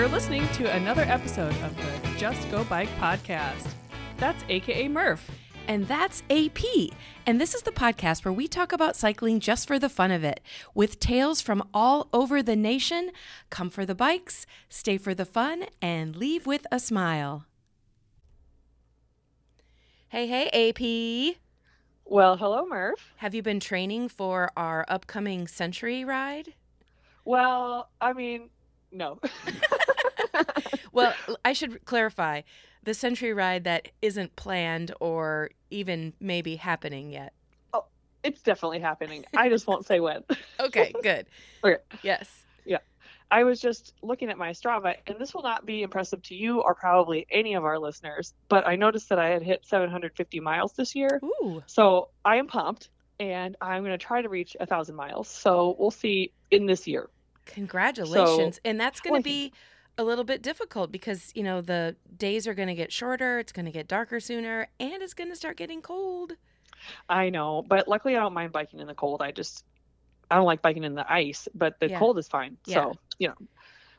You're listening to another episode of the Just Go Bike podcast. That's AKA Murph. And that's AP. And this is the podcast where we talk about cycling just for the fun of it, with tales from all over the nation. Come for the bikes, stay for the fun, and leave with a smile. Hey, hey, AP. Well, hello, Murph. Have you been training for our upcoming century ride? Well, I mean, no. well, I should clarify the century ride that isn't planned or even maybe happening yet. Oh, it's definitely happening. I just won't say when. okay, good. Okay. Yes. Yeah. I was just looking at my Strava, and this will not be impressive to you or probably any of our listeners, but I noticed that I had hit 750 miles this year. Ooh. So I am pumped, and I'm going to try to reach a thousand miles. So we'll see in this year. Congratulations. So, and that's going to be a little bit difficult because, you know, the days are going to get shorter, it's going to get darker sooner, and it's going to start getting cold. I know, but luckily I don't mind biking in the cold. I just I don't like biking in the ice, but the Yeah. cold is fine. Yeah. So, you know,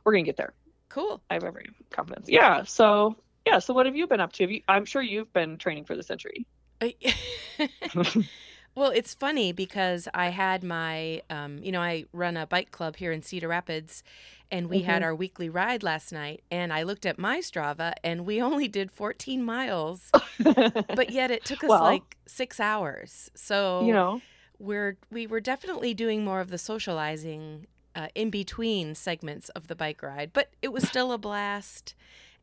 we're going to get there. Cool. I have every confidence. Yeah. So, yeah. So, what have you been up to? Have you, I'm sure you've been training for the century. Well, it's funny because I had my, um, you know, I run a bike club here in Cedar Rapids, and we had Mhm. our weekly ride last night. And I looked at my Strava, and we only did 14 miles, but yet it took us Well- like six hours. So you know, we're we were definitely doing more of the socializing uh, in between segments of the bike ride, but it was still a blast.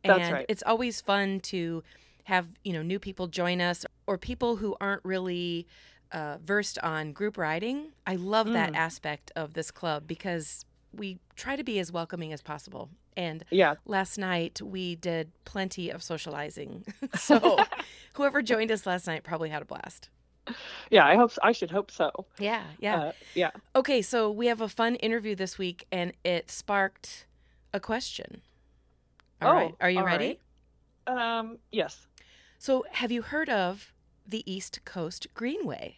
And right. it's always fun to have you know new people join us or people who aren't really uh, versed on group riding. I love that Mm. aspect of this club because we try to be as welcoming as possible. And yeah. last night we did plenty of socializing. so whoever joined us last night probably had a blast. Yeah. I hope, I should hope so. Yeah, yeah. Uh, yeah. Okay, so we have a fun interview this week, and it sparked a question. All Oh, right, are you ready? right. Um, yes. So, have you heard of the East Coast Greenway?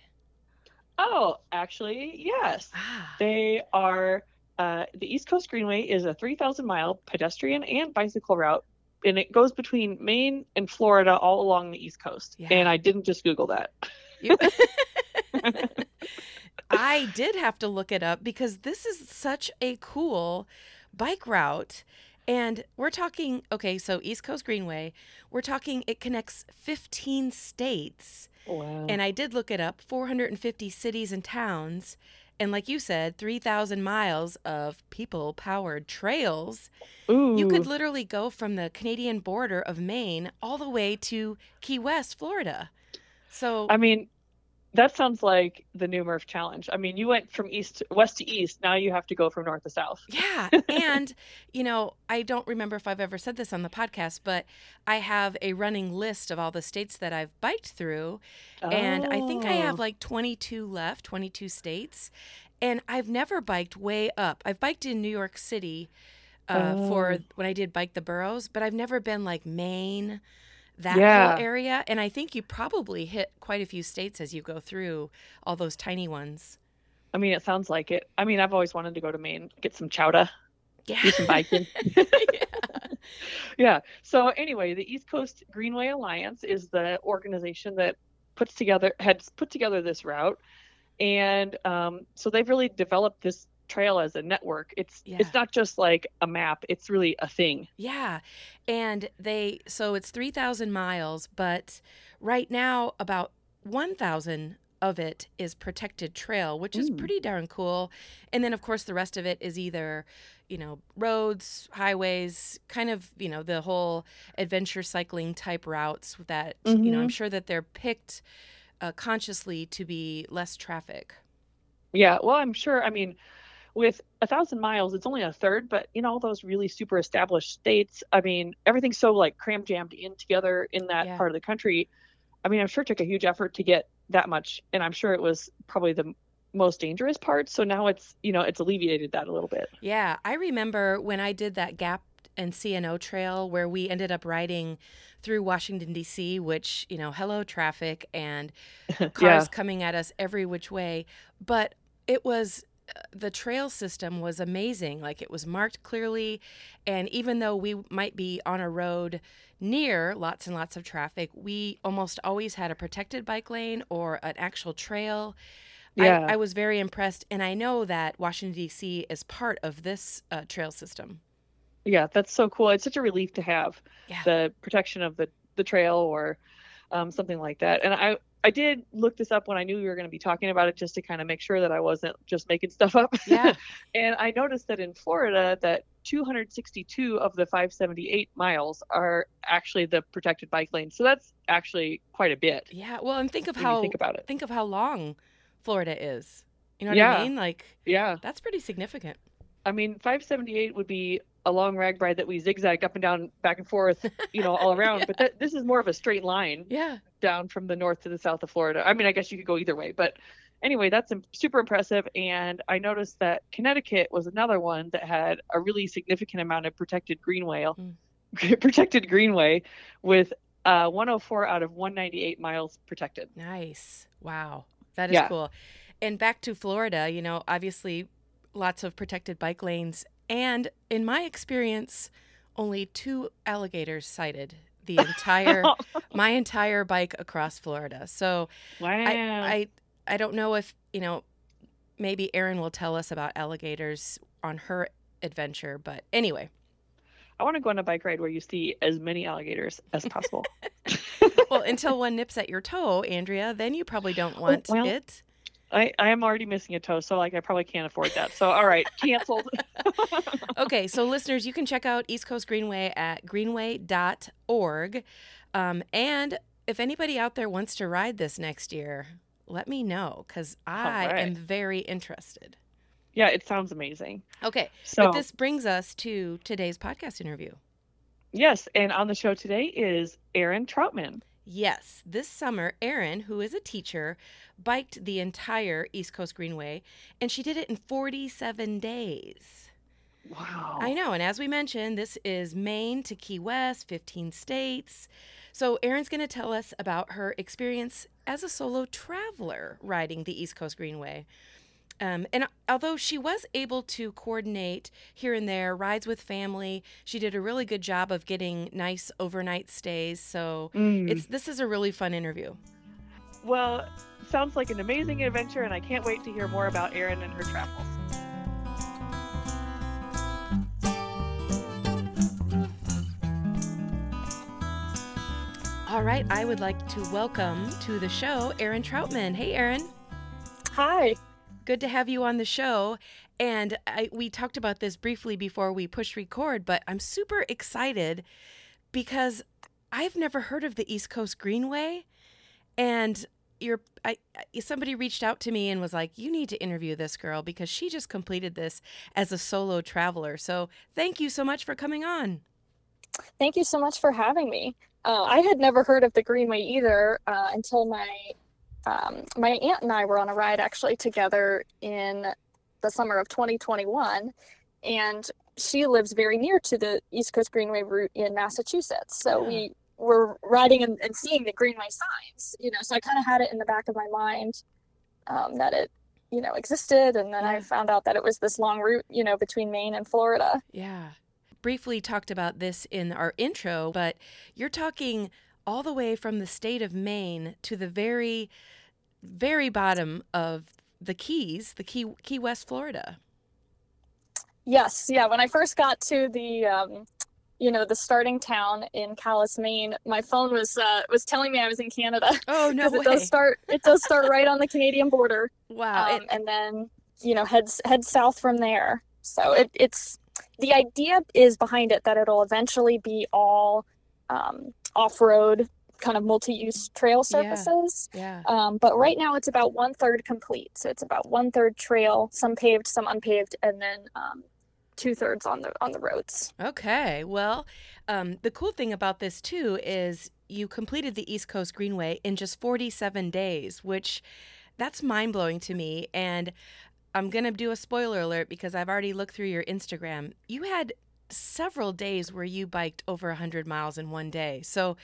Oh, actually, yes. Ah, They are, uh, the East Coast Greenway is a 3,000 mile pedestrian and bicycle route. And it goes between Maine and Florida all along the East Coast. Yeah. And I didn't just Google that. you- I did have to look it up because this is such a cool bike route. And we're talking, okay, so East Coast Greenway, we're talking it connects 15 states. Wow. And I did look it up 450 cities and towns. And like you said, 3,000 miles of people powered trails. Ooh. You could literally go from the Canadian border of Maine all the way to Key West, Florida. So, I mean, that sounds like the new Murph challenge. I mean, you went from east to, west to east. Now you have to go from north to south. yeah. And, you know, I don't remember if I've ever said this on the podcast, but I have a running list of all the states that I've biked through. And I think I have Oh. like 22 left, 22 states. And I've never biked way up. I've biked in New York City uh, for Oh. when I did bike the boroughs, but I've never been like Maine, that Yeah. whole area. And I think you probably hit quite a few states as you go through all those tiny ones. I mean, it sounds like it. I mean, I've always wanted to go to Maine, get some chowder, Yeah. do some biking. yeah. yeah. So anyway, the East Coast Greenway Alliance is the organization that puts together had put together this route, and um, so they've really developed this trail as a network. It's Yeah. it's not just like a map; it's really a thing. Yeah. And they, so it's 3,000 miles, but right now about 1,000 of it is protected trail, which is Mm. pretty darn cool. And then, of course, the rest of it is either, you know, roads, highways, kind of, you know, the whole adventure cycling type routes that, you know, I'm Mhm. sure that they're picked uh, consciously to be less traffic. Yeah, well, I'm sure. I mean, with a thousand miles, it's only a third, but in all those really super established states, I mean, everything's so like cram jammed in together in that Yeah. part of the country. I mean, I'm sure it took a huge effort to get that much, and I'm sure it was probably the most dangerous part. So now it's, you know, it's alleviated that a little bit. Yeah, I remember when I did that Gap and C&O trail where we ended up riding through Washington D.C., which you know, hello traffic and cars yeah. coming at us every which way. But it was the trail system was amazing. Like it was marked clearly. And even though we might be on a road near lots and lots of traffic, we almost always had a protected bike lane or an actual trail. Yeah. I, I was very impressed. And I know that Washington, D.C. is part of this uh, trail system. Yeah, that's so cool. It's such a relief to have Yeah. the protection of the, the trail or um, something like that. And I, I did look this up when I knew we were going to be talking about it just to kind of make sure that I wasn't just making stuff up. Yeah. and I noticed that in Florida that 262 of the 578 miles are actually the protected bike lane. So that's actually quite a bit. Yeah. Well, and think of how think about it. think of how long Florida is. You know what Yeah. I mean? Like Yeah. that's pretty significant. I mean, 578 would be a long RAGBRAI that we zigzag up and down, back and forth, you know, all around. Yeah. But that, this is more of a straight line Yeah. down from the north to the south of Florida. I mean, I guess you could go either way, but anyway, that's super impressive. And I noticed that Connecticut was another one that had a really significant amount of protected greenway, protected greenway, with uh, 104 out of 198 miles protected. Nice. Wow. That is Yeah. cool. And back to Florida, you know, obviously lots of protected bike lanes. And in my experience, only two alligators sighted the entire my entire bike across Florida. So wow. I, I I don't know if, you know, maybe Erin will tell us about alligators on her adventure, but anyway. I want to go on a bike ride where you see as many alligators as possible. Well, until one nips at your toe, Andrea, then you probably don't want well, it. I, I am already missing a toe, so like I probably can't afford that. So all right, canceled. okay, so listeners, you can check out East Coast Greenway at greenway.org. Um, and if anybody out there wants to ride this next year, let me know because I right. am very interested. yeah, it sounds amazing. Okay, So but this brings us to today's podcast interview. yes, and on the show today is Erin Troutman. Yes, this summer, Erin, who is a teacher, biked the entire East Coast Greenway, and she did it in 47 days. Wow. I know. And as we mentioned, this is Maine to Key West, 15 states. So Erin's going to tell us about her experience as a solo traveler riding the East Coast Greenway. Um, and although she was able to coordinate here and there rides with family, she did a really good job of getting nice overnight stays. So Mm. it's this is a really fun interview. well, sounds like an amazing adventure, and I can't wait to hear more about Erin and her travels. All right, I would like to welcome to the show Erin Troutman. Hey, Erin. Hi. Good to have you on the show. And I, we talked about this briefly before we pushed record, but I'm super excited because I've never heard of the East Coast Greenway. And you're, I, I- somebody reached out to me and was like, "You need to interview this girl because she just completed this as a solo traveler." So thank you so much for coming on. Thank you so much for having me. Uh, I had never heard of the Greenway either uh, until my um, my aunt and I were on a ride actually together in the summer of 2021, and she lives very near to the East Coast Greenway route in Massachusetts. So Yeah. we were riding and, and seeing the Greenway signs, you know. So I kind of had it in the back of my mind um, that it, you know, existed, and then Yeah. I found out that it was this long route, you know, between Maine and Florida. Yeah. Briefly talked about this in our intro, but you're talking all the way from the state of Maine to the very, very bottom of the Keys, the Key Key West, Florida. Yes, yeah. When I first got to the, um, you know, the starting town in Calais, Maine, my phone was uh, was telling me I was in Canada Oh no way! it does start it does start right on the Canadian border, wow. um, and then you know heads head south from there. So it, it's the idea is behind it that it'll eventually be all um, off road kind of multi use trail Yeah. surfaces. yeah. Um, but right now it's about one third complete. So it's about one third trail, some paved, some unpaved, and then um, two thirds on the on the roads. Okay. Well, um, the cool thing about this too is you completed the East Coast Greenway in just 47 days, which that's mind blowing to me. And I'm going to do a spoiler alert because I've already looked through your Instagram. You had several days where you biked over 100 miles in one day. So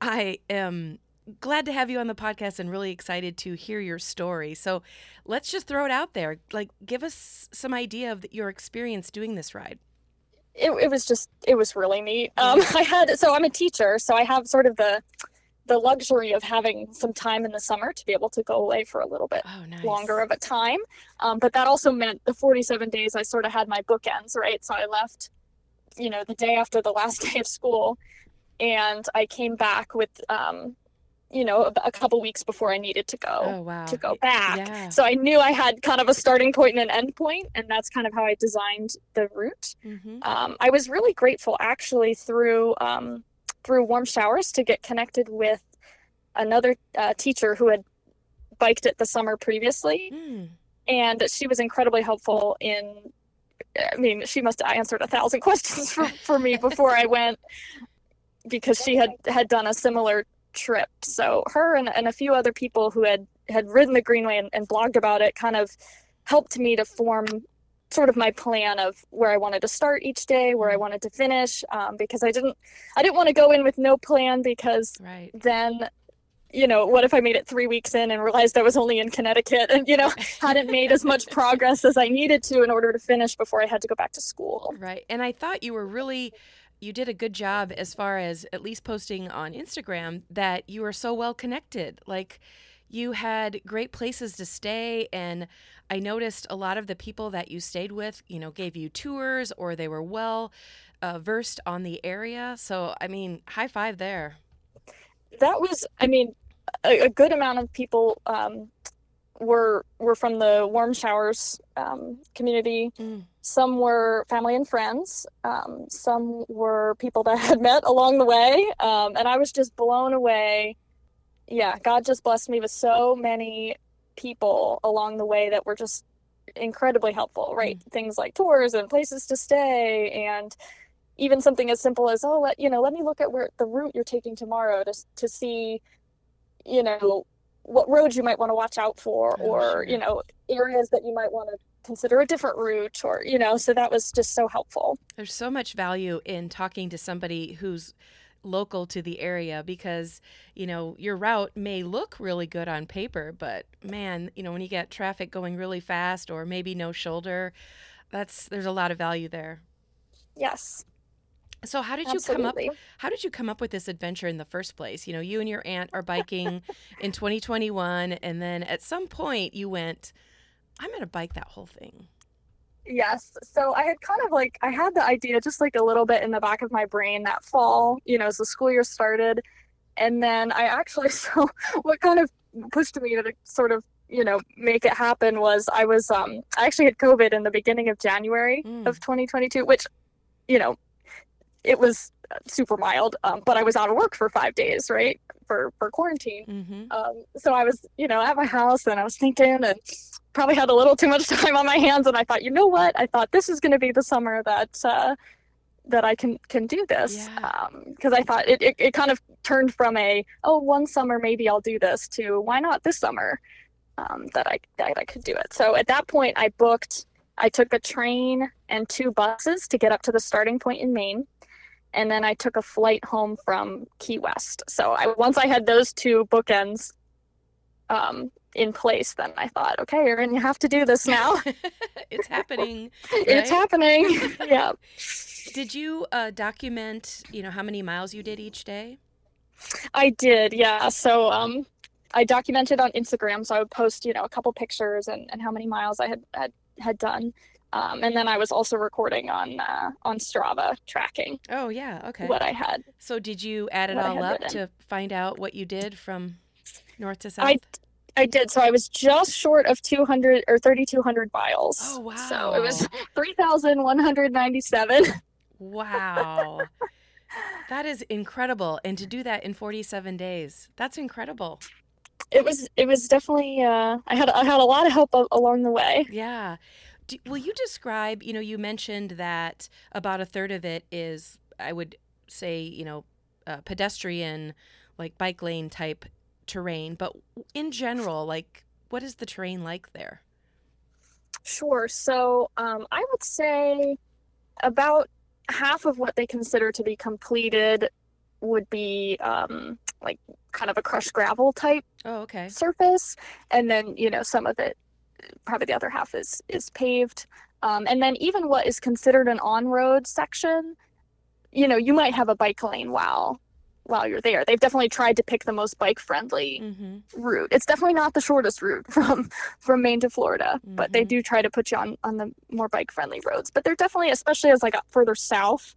I am glad to have you on the podcast and really excited to hear your story. So let's just throw it out there. Like, give us some idea of your experience doing this ride. It, it was just, it was really neat. Um, I had, so I'm a teacher, so I have sort of the, the luxury of having some time in the summer to be able to go away for a little bit oh, nice. longer of a time. Um, but that also meant the 47 days I sort of had my bookends, right? So I left, you know, the day after the last day of school, and I came back with, um, you know, a, couple weeks before I needed to go oh, wow. to go back. Yeah. So I knew I had kind of a starting point and an end point, and that's kind of how I designed the route. Mm-hmm. Um, I was really grateful actually through. Um, through Warmshowers to get connected with another uh, teacher who had biked it the summer previously. Mm. And she was incredibly helpful in, I mean, she must have answered a thousand questions for, for me before I went because she had, had done a similar trip. So her and, and a few other people who had, had ridden the Greenway and, and blogged about it kind of helped me to form sort of my plan of where I wanted to start each day, where I wanted to finish, um, because I didn't, I didn't want to go in with no plan because right. then, you know, what if I made it three weeks in and realized I was only in Connecticut and you know hadn't made as much progress as I needed to in order to finish before I had to go back to school. Right, and I thought you were really. You did a good job as far as at least posting on Instagram that you were so well connected. Like, you had great places to stay and i noticed a lot of the people that you stayed with you know gave you tours or they were well uh, versed on the area so i mean high five there that was i mean a, a good amount of people um, were were from the Warmshowers um, community mm. some were family and friends um, some were people that I had met along the way um, and i was just blown away yeah, God just blessed me with so many people along the way that were just incredibly helpful, right? Mm-hmm. Things like tours and places to stay and even something as simple as oh let you know let me look at where the route you're taking tomorrow to to see you know what roads you might want to watch out for oh, or you know areas that you might want to consider a different route or you know so that was just so helpful. There's so much value in talking to somebody who's local to the area because you know your route may look really good on paper but man you know when you get traffic going really fast or maybe no shoulder that's there's a lot of value there. Yes so how did Absolutely. you come up how did you come up with this adventure in the first place you know you and your aunt are biking in 2021 and then at some point you went i'm going to bike that whole thing Yes. So I had kind of like I had the idea just like a little bit in the back of my brain that fall, you know, as the school year started. And then I actually so what kind of pushed me to sort of, you know, make it happen was I was um I actually had COVID in the beginning of January Mm. of 2022, which, you know, it was super mild, um, but I was out of work for five days, right? For for quarantine. mm-hmm. Um, so I was, you know, at my house and I was thinking and probably had a little too much time on my hands. And I thought, you know what? I thought this is going to be the summer that, uh, that I can, can do this. Yeah. Um, I thought it, it, it kind of turned from a, oh, one summer, maybe I'll do this to why not this summer? Um, that I, that I could do it. So at that point I booked, I took a train and two buses to get up to the starting point in Maine. And then I took a flight home from Key West. So I, once I had those two bookends, um, in place, then I thought, okay, Erin, you have to do this now. it's happening it's happening. yeah. did you uh, document you know how many miles you did each day I did, yeah. So um I documented on Instagram, so I would post, you know, a couple pictures and, and how many miles I had had, had done. Um, and then I was also recording on uh, on Strava tracking oh yeah okay what I had. So did you add it all up written. to find out what you did from north to south? I I did. So I was just short of 200 or 3,200 miles. Oh, wow! So it was wow. 3,197. wow. that is incredible. And to do that in 47 days, that's incredible. It was it was definitely uh, I had I had a lot of help along the way. Yeah. Do, will you describe, you know, you mentioned that about a third of it is, I would say, you know, uh, pedestrian, like bike lane type terrain, but in general, like, what is the terrain like there? Sure. So um, I would say about half of what they consider to be completed would be um, like kind of a crushed gravel type Oh, okay. surface, and then you know some of it, probably the other half is is paved, um, and then even what is considered an on-road section, you know, you might have a bike lane while while you're there. They've definitely tried to pick the most bike-friendly Mm-hmm. route. It's definitely not the shortest route from from Maine to Florida, but they Mhm. do try to put you on on the more bike-friendly roads. But they're definitely, especially as like up further south.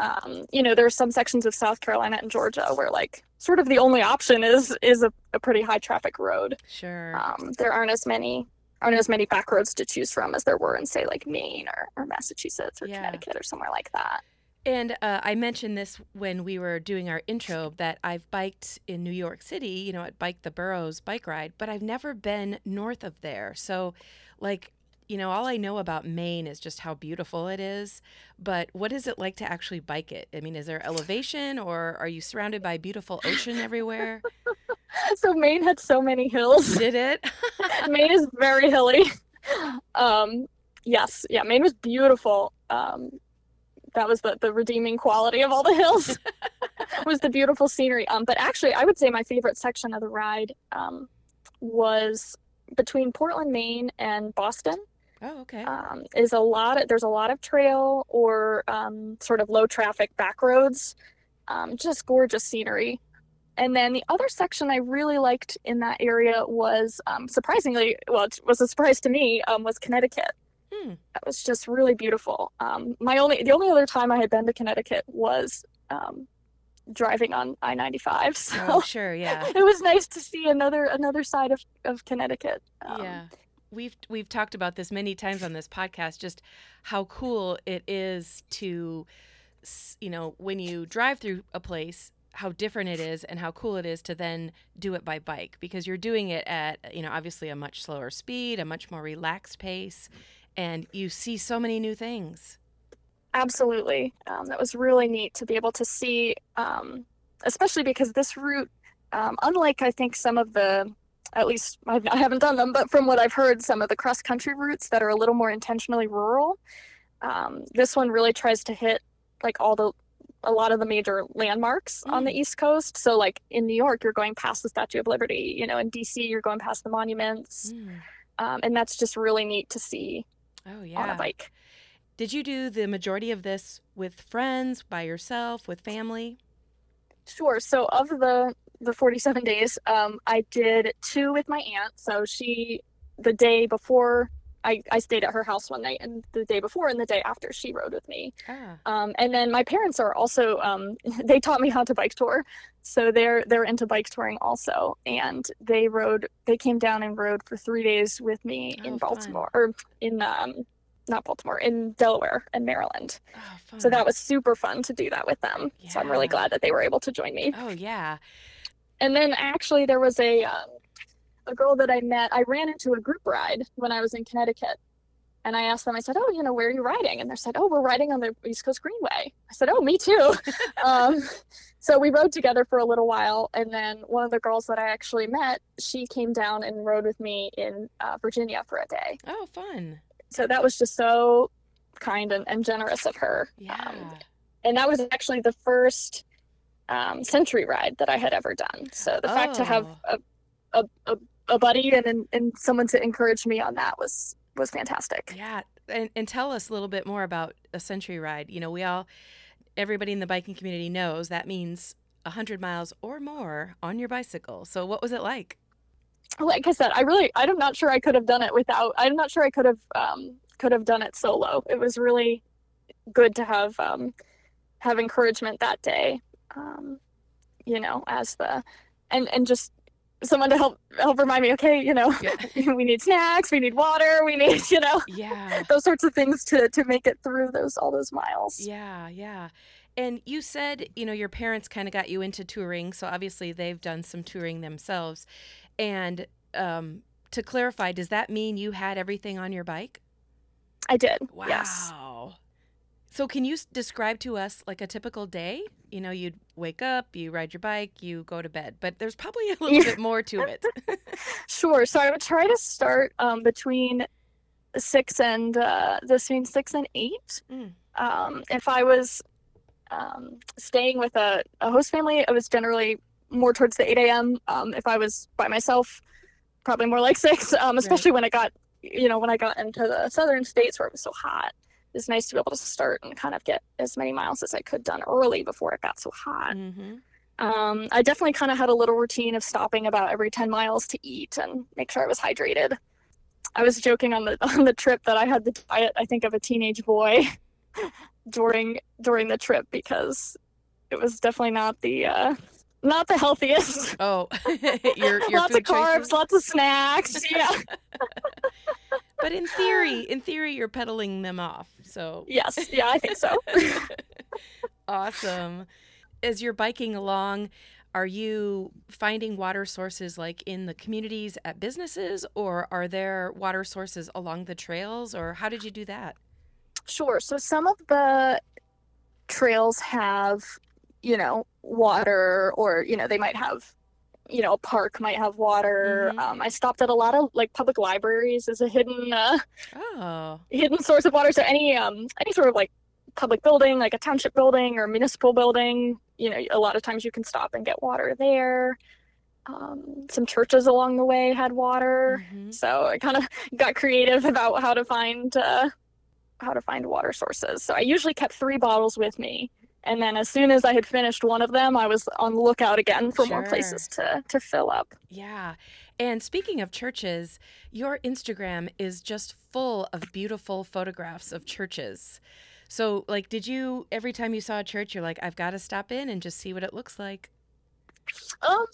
Um, you know, there are some sections of South Carolina and Georgia where like sort of the only option is is a, a pretty high traffic road. Sure. Um, there aren't as many aren't as many back roads to choose from as there were in say like Maine or, or Massachusetts or Yeah. Connecticut or somewhere like that. And uh, I mentioned this when we were doing our intro that I've biked in New York City, you know, at Bike the Boroughs bike ride, but I've never been north of there. So, like, you know, all I know about Maine is just how beautiful it is. But what is it like to actually bike it? I mean, is there elevation or are you surrounded by beautiful ocean everywhere? So Maine had so many hills. Did it? Maine is very hilly. Um, yes, yeah, Maine was beautiful. Um, that was the, the redeeming quality of all the hills was the beautiful scenery. Um, but actually, I would say my favorite section of the ride um, was between Portland, Maine, and Boston. oh, okay. Um, is a lot. Of, there's a lot of trail or um, sort of low traffic back roads. Um, just gorgeous scenery. And then the other section I really liked in that area was um, surprisingly, well, it was a surprise to me, um, was Connecticut. Hmm. That was just really beautiful. Um, my only, the only other time I had been to Connecticut was um, driving on I-95. So Oh, sure. Yeah. it was nice to see another another side of, of Connecticut. Um, yeah we've we've talked about this many times on this podcast just how cool it is to you know when you drive through a place how different it is and how cool it is to then do it by bike because you're doing it at you know obviously a much slower speed a much more relaxed pace and you see so many new things Absolutely. Um, that was really neat to be able to see, um, especially because this route, um, unlike I think some of the, at least I've, I haven't done them, but from what I've heard, some of the cross country routes that are a little more intentionally rural, um, this one really tries to hit like all the, a lot of the major landmarks on the East Coast. So, like in New York, you're going past the Statue of Liberty. You know, in DC, you're going past the monuments, Mm. um, and that's just really neat to see oh yeah, on a bike. did you do the majority of this with friends by yourself with family Sure. So of the the 47 days, um, I did two with my aunt. So she, the day before, I, I stayed at her house one night, and the day before and the day after, she rode with me. ah Um, and then my parents are also, um, they taught me how to bike tour, so they're they're into bike touring also, and they rode, they came down and rode for three days with me Oh, in fun. Baltimore or in um, not Baltimore, in Delaware and Maryland. oh fun. So that was super fun to do that with them. So I'm really glad that they were able to join me. oh yeah And then actually, there was a um, a girl that I met. I ran into a group ride when I was in Connecticut, and I asked them. I said, "Oh, you know, where are you riding?" And they said, "Oh, we're riding on the East Coast Greenway." I said, "Oh, me too." um, so we rode together for a little while, and then one of the girls that I actually met, she came down and rode with me in uh, Virginia for a day. oh fun So that was just so kind and, and generous of her. yeah Um, and that was actually the first um, century ride that I had ever done. So the fact to have Oh. a, a, a, a buddy and, and and someone to encourage me on that was was fantastic. Yeah, and, and tell us a little bit more about a century ride. You know, we all, everybody in the biking community knows that means 100 miles or more on your bicycle. So, what was it like? Like I said, I really I'm not sure I could have done it without. I'm not sure I could have um, could have done it solo. It was really good to have um, have encouragement that day. Um, you know, as the and and just someone to help help remind me. Okay, you know, Yeah. we need snacks, we need water, we need you know Yeah, those sorts of things to to make it through those all those miles. yeah, yeah. And you said, you know, your parents kind of got you into touring. So, obviously, they've done some touring themselves. And um, to clarify, does that mean you had everything on your bike? I did. Wow. Yes. So can you describe to us like a typical day? You know, you'd wake up, you ride your bike, you go to bed, but there's probably a little bit more to it. Sure. So I would try to start um, between six and uh, between six and eight. Mm. Um, if I was um, staying with a, a host family, it was generally more towards the 8 a.m. Um, if I was by myself, probably more like six. Um, especially when I got, you know, when I got into the southern states where it was so hot. It's nice to be able to start and kind of get as many miles as I could done early before it got so hot. Mm-hmm. Um, I definitely kind of had a little routine of stopping about every 10 miles to eat and make sure I was hydrated. I was joking on the on the trip that I had the diet I think of a teenage boy during during the trip because it was definitely not the uh, not the healthiest. Oh, your, your lots of carbs, choices? lots of snacks. Yeah. But in theory, in theory, you're pedaling them off. So yes. Yeah, I think so. awesome. As you're biking along, are you finding water sources like in the communities at businesses, or are there water sources along the trails, or how did you do that? Sure. So some of the trails have, you know, water, or you know, they might have, you know, a park might have water. Mhm. Um, I stopped at a lot of like public libraries as a hidden uh, Oh, hidden source of water. So any um any sort of like public building, like a township building or municipal building, you know, a lot of times you can stop and get water there. Um, some churches along the way had water, mhm. so I kind of got creative about how to find uh, how to find water sources. So I usually kept three bottles with me, and then as soon as I had finished one of them, I was on the lookout again for more places to to fill up. yeah. And speaking of churches, your Instagram is just full of beautiful photographs of churches. So, like, did you every time you saw a church, you're like, I've got to stop in and just see what it looks like? Um,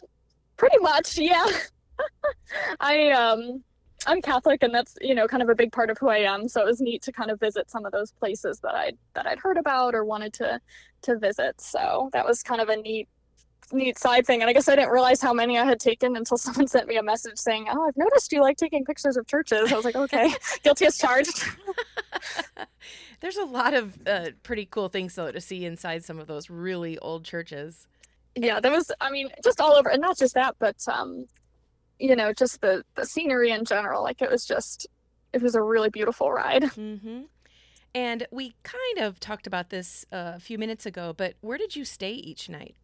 pretty much, yeah. I um, I'm Catholic, and that's you know kind of a big part of who I am. So it was neat to kind of visit some of those places that I that I'd heard about or wanted to to visit. So that was kind of a neat neat side thing. And I guess I didn't realize how many I had taken until someone sent me a message saying, "Oh, I've noticed you like taking pictures of churches." I was like, "Okay, guilty as charged." There's a lot of uh, pretty cool things though to see inside some of those really old churches. yeah there was i mean just all over and not just that but um you know just the the scenery in general like it was just it was a really beautiful ride hmm And we kind of talked about this uh, a few minutes ago, but where did you stay each night?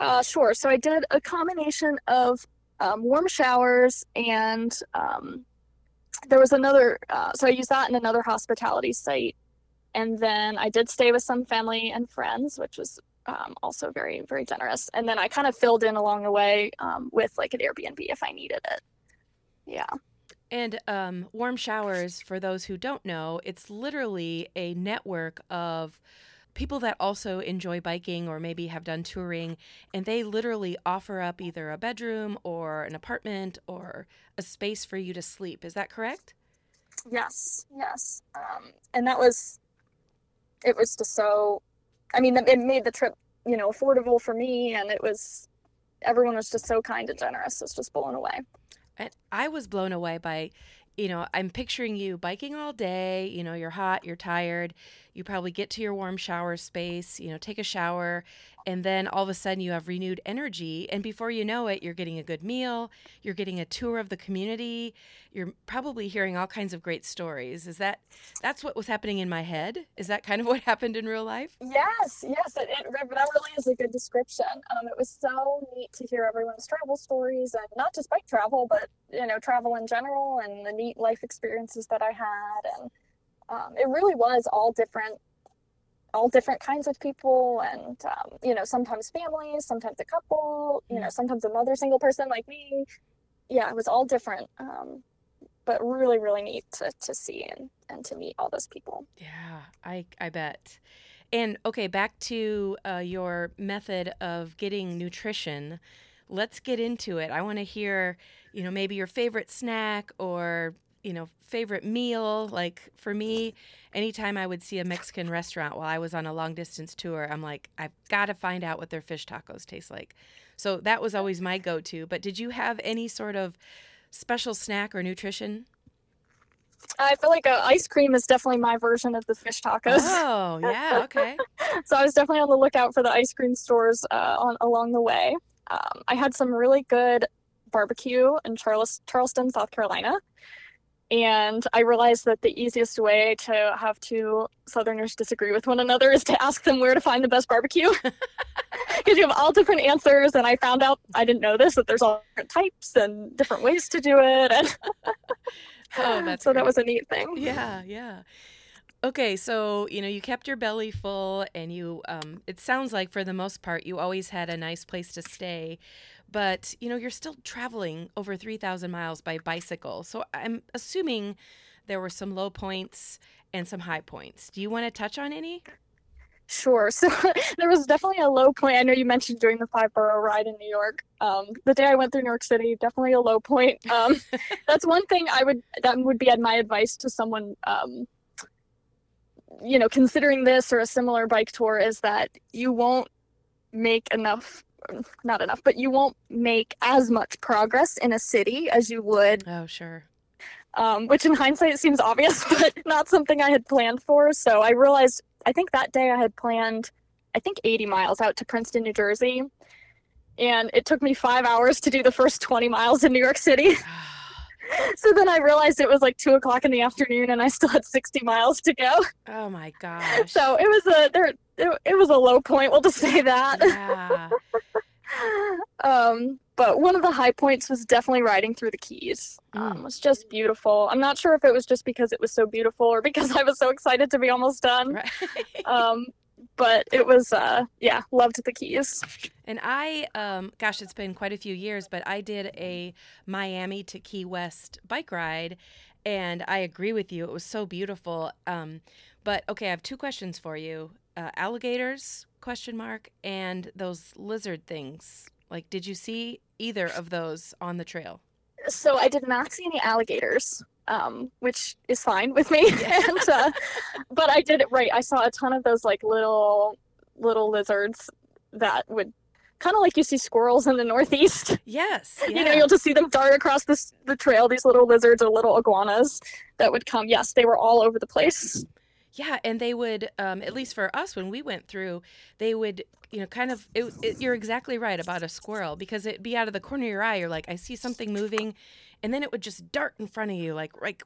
uh sure. So i did a combination of um, Warmshowers and um there was another uh, so i used that in another hospitality site. And then i did stay with some family and friends which was um, also very very generous. And then i kind of filled in along the way um, with like an airbnb if i needed it. Yeah And um, Warmshowers, for those who don't know, it's literally a network of people that also enjoy biking or maybe have done touring, and they literally offer up either a bedroom or an apartment or a space for you to sleep. Is that correct? Yes, yes. Um, and that was, it was just so, I mean, it made the trip, you know, affordable for me. And it was, everyone was just so kind and generous. It's just blown away. And I was blown away by, you know, I'm picturing you biking all day. You know, you're hot, you're tired. You probably get to your warm shower space, you know, take a shower, and then all of a sudden you have renewed energy. And before you know it, you're getting a good meal, you're getting a tour of the community, you're probably hearing all kinds of great stories. Is that, that's what was happening in my head? Is that kind of what happened in real life? Yes, yes. It, it, that really is a good description. Um, it was so neat to hear everyone's travel stories and not just bike travel, but, you know, travel in general and the neat life experiences that I had. And um, it really was all different all different kinds of people and um, you know sometimes families sometimes a couple you know sometimes another single person like me yeah it was all different um, but really really neat to, to see and, and to meet all those people Yeah, I I bet. And okay, back to uh, your method of getting nutrition. Let's get into it. I want to hear, you know, maybe your favorite snack or you know favorite meal. Like for me, anytime I would see a Mexican restaurant while I was on a long distance tour, I'm like, I've got to find out what their fish tacos taste like. So that was always my go-to. But did you have any sort of special snack or nutrition? i feel like uh, ice cream is definitely my version of the fish tacos Oh, yeah, okay. so I was definitely on the lookout for the ice cream stores uh, on along the way. Um, I had some really good barbecue in Charles, Charleston, South Carolina, and I realized that the easiest way to have two Southerners disagree with one another is to ask them where to find the best barbecue. Because you have all different answers, and I found out I didn't know this that there's all different types and different ways to do it, and Oh, that's so that was a neat thing. Yeah, yeah. Okay, so you know you kept your belly full, and you. Um, it sounds like for the most part you always had a nice place to stay, but you know you're still traveling over three thousand miles by bicycle. So I'm assuming there were some low points and some high points. Do you want to touch on any? Sure. So there was definitely a low point. I know you mentioned during the five borough ride in New York. Um, the day I went through New York City, definitely a low point. Um, that's one thing I would that would be my advice to someone, um, you know, considering this or a similar bike tour is that you won't make enough, not enough, but you won't make as much progress in a city as you would Oh, sure. um, which in hindsight seems obvious, but not something I had planned for. So I realized, I think that day I had planned, I think 80 miles out to Princeton, New Jersey. And it took me five hours to do the first 20 miles in New York City. so then I realized it was like two o'clock in the afternoon and I still had 60 miles to go. oh my gosh. So it was a, there, it, it was a low point. We'll just say that. yeah. um, but one of the high points was definitely riding through the Keys. Um, Mm. it was just beautiful. I'm not sure if it was just because it was so beautiful or because I was so excited to be almost done. Right. Um, but it was, uh, yeah, loved the Keys. And I, um, gosh, it's been quite a few years, but I did a Miami to Key West bike ride, and I agree with you. It was so beautiful. Um, but okay, I have two questions for you: uh, alligators? Question mark and those lizard things. Like, did you see either of those on the trail? So I did not see any alligators, um, which is fine with me. and, uh, but I did it right. I saw a ton of those like little, little lizards that would kind of like you see squirrels in the Northeast. Yes. you know you'll just see them dart across this, the trail these little lizards or little iguanas that would come yes they were all over the place Yeah, and they would, um, at least for us when we went through, they would, you know, kind of. It, it, you're exactly right about a squirrel because it'd be out of the corner of your eye. You're like, I see something moving, and then it would just dart in front of you, like, like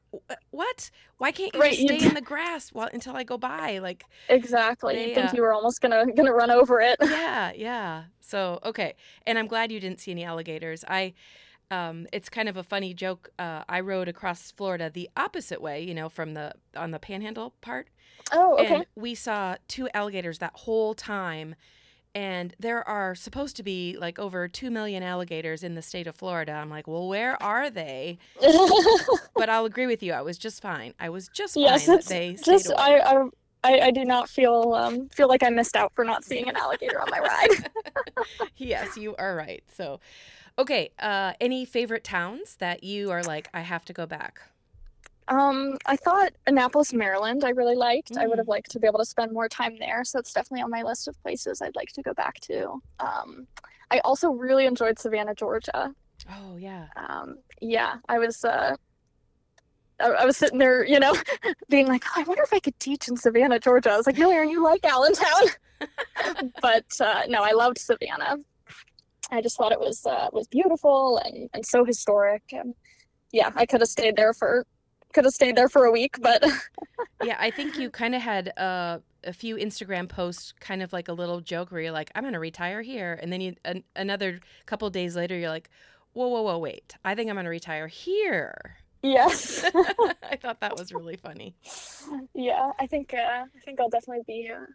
what? Why can't you Right, stay d- in the grass while until I go by? Like, exactly They, you think uh, you were almost gonna gonna run over it yeah, yeah. So okay, and I'm glad you didn't see any alligators. I. Um, it's kind of a funny joke. Uh, I rode across Florida the opposite way, you know, from the on the Panhandle part, oh okay and we saw two alligators that whole time and there are supposed to be like over 2 million alligators in the state of Florida. I'm like, "Well, where are they?" But I'll agree with you. I was just fine. I was just yes fine that they just. I, I I, I do not feel um, feel like I missed out for not seeing an alligator on my ride. yes, you are right. So, okay, uh any favorite towns that you are like, "I have to go back?" Um, I thought Annapolis, Maryland, I really liked. I would have Mm. liked to be able to spend more time there, so it's definitely on my list of places I'd like to go back to. Um, I also really enjoyed Savannah, Georgia. Oh, yeah. Um, yeah, I was. Uh, I, I was sitting there, you know, being like, oh, I wonder if I could teach in Savannah, Georgia. I was like, no, Erin, you like Allentown, but uh, no, I loved Savannah. I just thought it was uh, was beautiful and, and so historic. And yeah, I could have stayed there for could have stayed there for a week, but Yeah, I think you kind of had uh, a few Instagram posts, kind of like a little joke where you're like, "I'm gonna retire here," and then you an, another couple days later, you're like, "Whoa, whoa, whoa, wait! I think I'm gonna retire here." yes, I thought that was really funny. yeah, I think uh, I think I'll definitely be uh,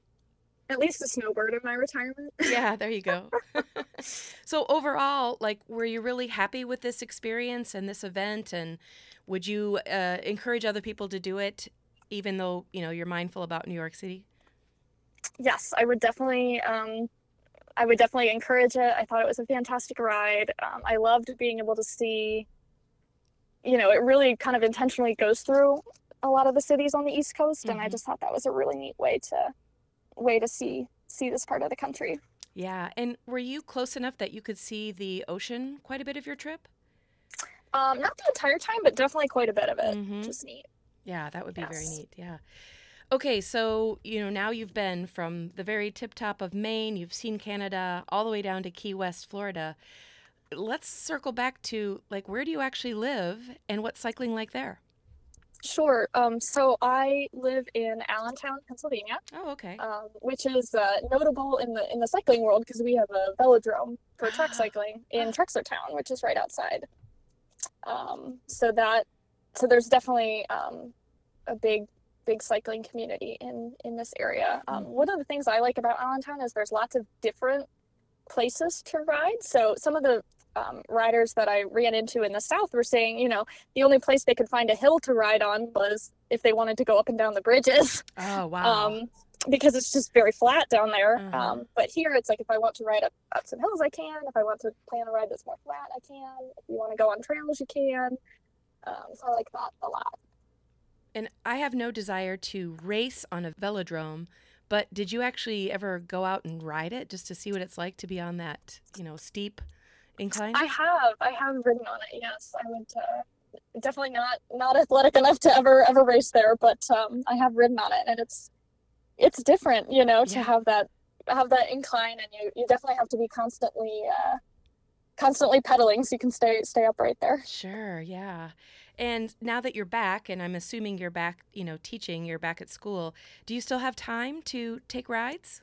at least a snowbird in my retirement. Yeah, there you go. so overall, like, were you really happy with this experience and this event? And would you uh, encourage other people to do it, even though you know you're mindful about New York City? yes, I would definitely. Um, I would definitely encourage it. I thought it was a fantastic ride. Um, I loved being able to see. You know, it really kind of intentionally goes through a lot of the cities on the East Coast, and I Mhm. just thought that was a really neat way to way to see see this part of the country. Yeah. And were you close enough that you could see the ocean quite a bit of your trip? Um, not the entire time, but definitely quite a bit of it, Mhm. which is neat. Yeah, that would be very neat. Yeah. Okay, so you know now you've been from the very tip top of Maine, you've seen Canada, all the way down to Key West, Florida. Let's circle back to like where do you actually live and what's cycling like there? Sure. Um, so I live in Allentown, Pennsylvania, Oh, okay. um, which is uh, notable in the in the cycling world because we have a velodrome for track cycling in Ah. Trexlertown, which is right outside. Um, so that so there's definitely um, a big big cycling community in in this area. Um, Mm. one of the things I like about Allentown is there's lots of different places to ride. So some of the um, riders that I ran into in the south were saying, you know, the only place they could find a hill to ride on was if they wanted to go up and down the bridges, oh, wow. um, because it's just very flat down there. Uh-huh. Um, but here, it's like if I want to ride up, up some hills, I can. If I want to plan a ride that's more flat, I can. If you want to go on trails, you can. Um, so I like that a lot. and I have no desire to race on a velodrome, but did you actually ever go out and ride it just to see what it's like to be on that, you know, steep incline? I have, I have ridden on it. Yes, I would. Uh, definitely not not athletic enough to ever ever race there, but um, I have ridden on it, and it's it's different, you know, to Yeah. have that have that incline, and you you definitely have to be constantly uh, constantly pedaling so you can stay stay upright there. Sure, yeah. And now that you're back, and I'm assuming you're back, you know, teaching, you're back at school, do you still have time to take rides?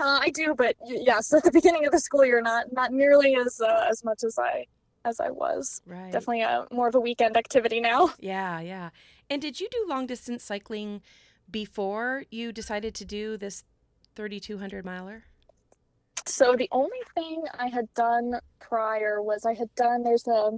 Uh, I do, but yes, at the beginning of the school year, not not nearly as uh, as much as I as I was. Right. Definitely a, more of a weekend activity now. Yeah, yeah. And did you do long distance cycling before you decided to do this 3,200 miler? So the only thing I had done prior was I had done there's a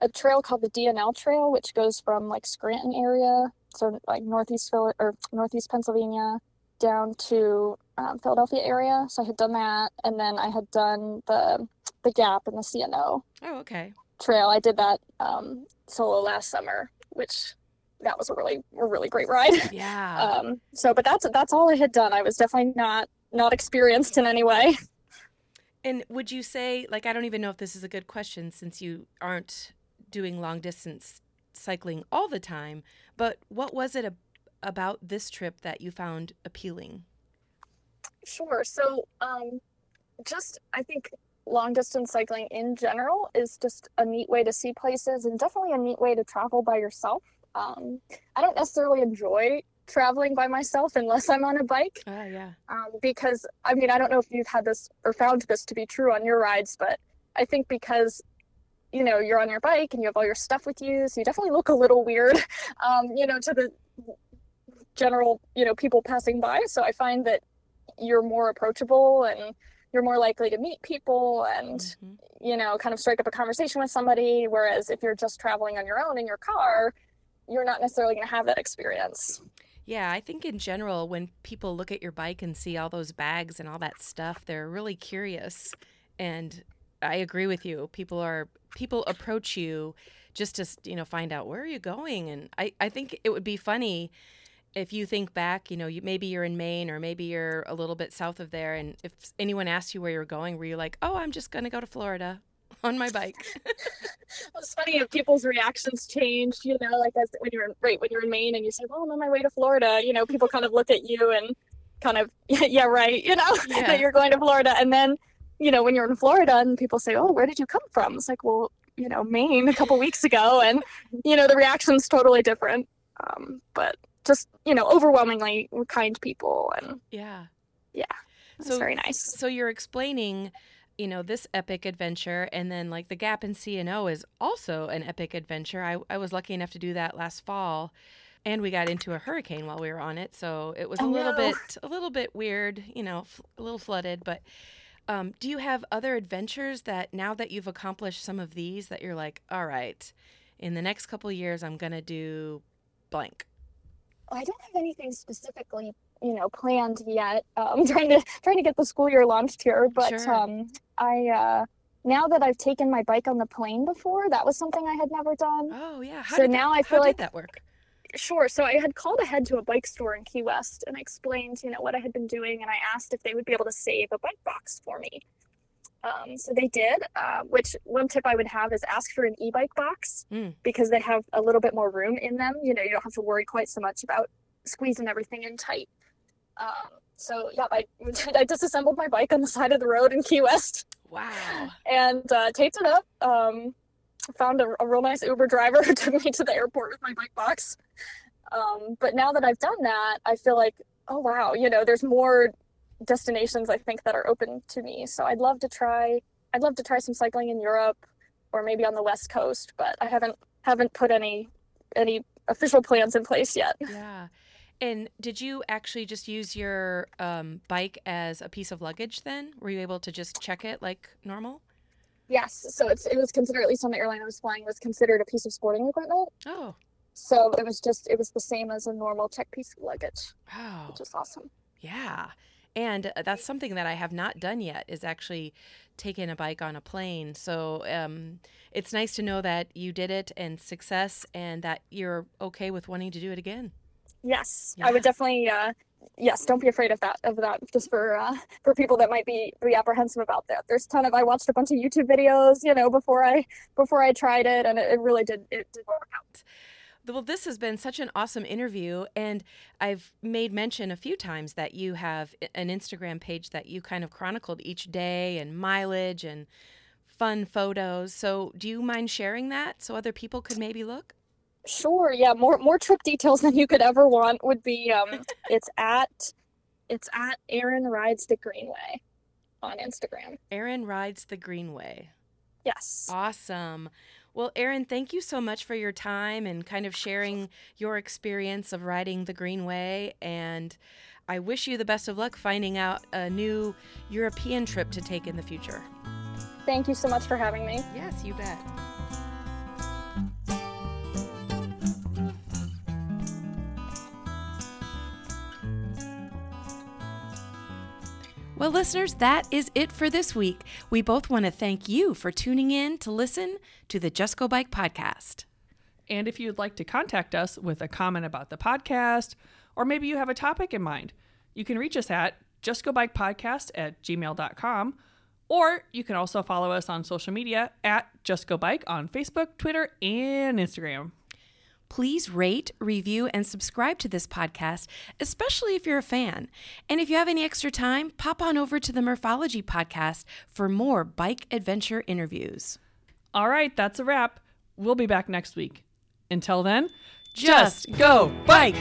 a trail called the D&L Trail, which goes from like Scranton area, so like northeast Phil or northeast Pennsylvania, down to um, Philadelphia area. So I had done that, and then I had done the the Gap and the C&O Oh, okay. Trail. I did that um, solo last summer, which that was a really a really great ride. Yeah. Um, so, but that's that's all I had done. I was definitely not not experienced in any way. And would you say, like, I don't even know if this is a good question since you aren't doing long distance cycling all the time, but what was it ab- about this trip that you found appealing? Sure. So, um, just I think long distance cycling in general is just a neat way to see places and definitely a neat way to travel by yourself. Um, I don't necessarily enjoy traveling by myself unless I'm on a bike Ah, yeah. um, because I mean, I don't know if you've had this or found this to be true on your rides, but I think because you know you're on your bike and you have all your stuff with you, so you definitely look a little weird, um, you know, to the general you know people passing by. So I find that you're more approachable and you're more likely to meet people and Mhm. you know kind of strike up a conversation with somebody. Whereas if you're just traveling on your own in your car, you're not necessarily going to have that experience. Yeah, I think in general, when people look at your bike and see all those bags and all that stuff, they're really curious. And I agree with you. People are people approach you just to you know find out where are you going. And I I think it would be funny if you think back. You know, you, maybe you're in Maine or maybe you're a little bit south of there, and if anyone asked you where you're going, were you like, oh, I'm just gonna go to Florida on my bike? it's funny if people's reactions changed, you know, like as when you're in, right when you're in Maine and you say, "Well, I'm on my way to Florida," you know, people kind of look at you and kind of, yeah, yeah right, you know, Yeah. that you're going to Florida, and then, you know, when you're in Florida and people say, "Oh, where did you come from?" It's like, well, you know, Maine a couple weeks ago, and you know, the reaction's totally different. Um, but just you know, overwhelmingly kind people, and yeah. it's So- very nice. So you're explaining, you know, this epic adventure, and then like the Gap in C&O is also an epic adventure. I, I was lucky enough to do that last fall, and we got into a hurricane while we were on it, so it was a little bit a little bit weird, you know, f- a little flooded. But um, do you have other adventures that now that you've accomplished some of these that you're like, all right, in the next couple of years, I'm gonna do blank. I don't have anything specifically, you know, planned yet. Uh, I'm trying to trying to get the school year launched here, but Sure. um, I uh, now that I've taken my bike on the plane before, that was something I had never done. Oh yeah. How So did now that, I feel like- that work? Sure. So I had called ahead to a bike store in Key West and I explained, you know, what I had been doing, and I asked if they would be able to save a bike box for me. Um, so they did. Uh, which one tip I would have is ask for an e-bike box Mm. because they have a little bit more room in them. You know, you don't have to worry quite so much about squeezing everything in tight. Um, so yeah, I, I disassembled my bike on the side of the road in Key West Wow. and uh, taped it up. Um, found a, a real nice Uber driver who took me to the airport with my bike box. Um, but now that I've done that, I feel like, oh wow, you know, there's more destinations I think that are open to me. So I'd love to try. I'd love to try some cycling in Europe or maybe on the West Coast, but I haven't haven't put any any official plans in place yet. Yeah. And did you actually just use your um, bike as a piece of luggage then? Were you able to just check it like normal? Yes. So it's it was considered at least on the airline I was flying was considered a piece of sporting equipment. Oh, So it was just it was the same as a normal check piece of luggage, wow. which is awesome. Yeah. And uh, that's something that I have not done yet is actually taken a bike on a plane. So um, it's nice to know that you did it and success and that you're okay with wanting to do it again. Yes, Yeah. I would definitely. Uh, yes, don't be afraid of that. Of that, just for uh, for people that might be be apprehensive about that. There's a ton of. I watched a bunch of YouTube videos, you know, before I before I tried it, and it, it really did it did work out. Well, this has been such an awesome interview. And I've made mention a few times that you have an Instagram page that you kind of chronicled each day and mileage and fun photos. So do you mind sharing that so other people could maybe look? Sure, yeah, more more trip details than you could ever want would be. Um, it's at it's at Erin rides the Greenway on Instagram. Erin rides the Greenway. Yes. Awesome. Well, Erin, thank you so much for your time and kind of sharing your experience of riding the Greenway. And I wish you the best of luck finding out a new European trip to take in the future. Thank you so much for having me. Yes, you bet. Well, listeners, that is it for this week. We both want to thank you for tuning in to listen to the Just Go Bike podcast. And if you'd like to contact us with a comment about the podcast, or maybe you have a topic in mind, you can reach us at justgobikepodcast at gmail.com, or you can also follow us on social media at Just Go Bike on Facebook, Twitter, and Instagram. Please rate, review, and subscribe to this podcast, especially if you're a fan. And if you have any extra time, pop on over to the Morphology podcast for more bike adventure interviews. All right, that's a wrap. We'll be back next week. Until then, Just go bike!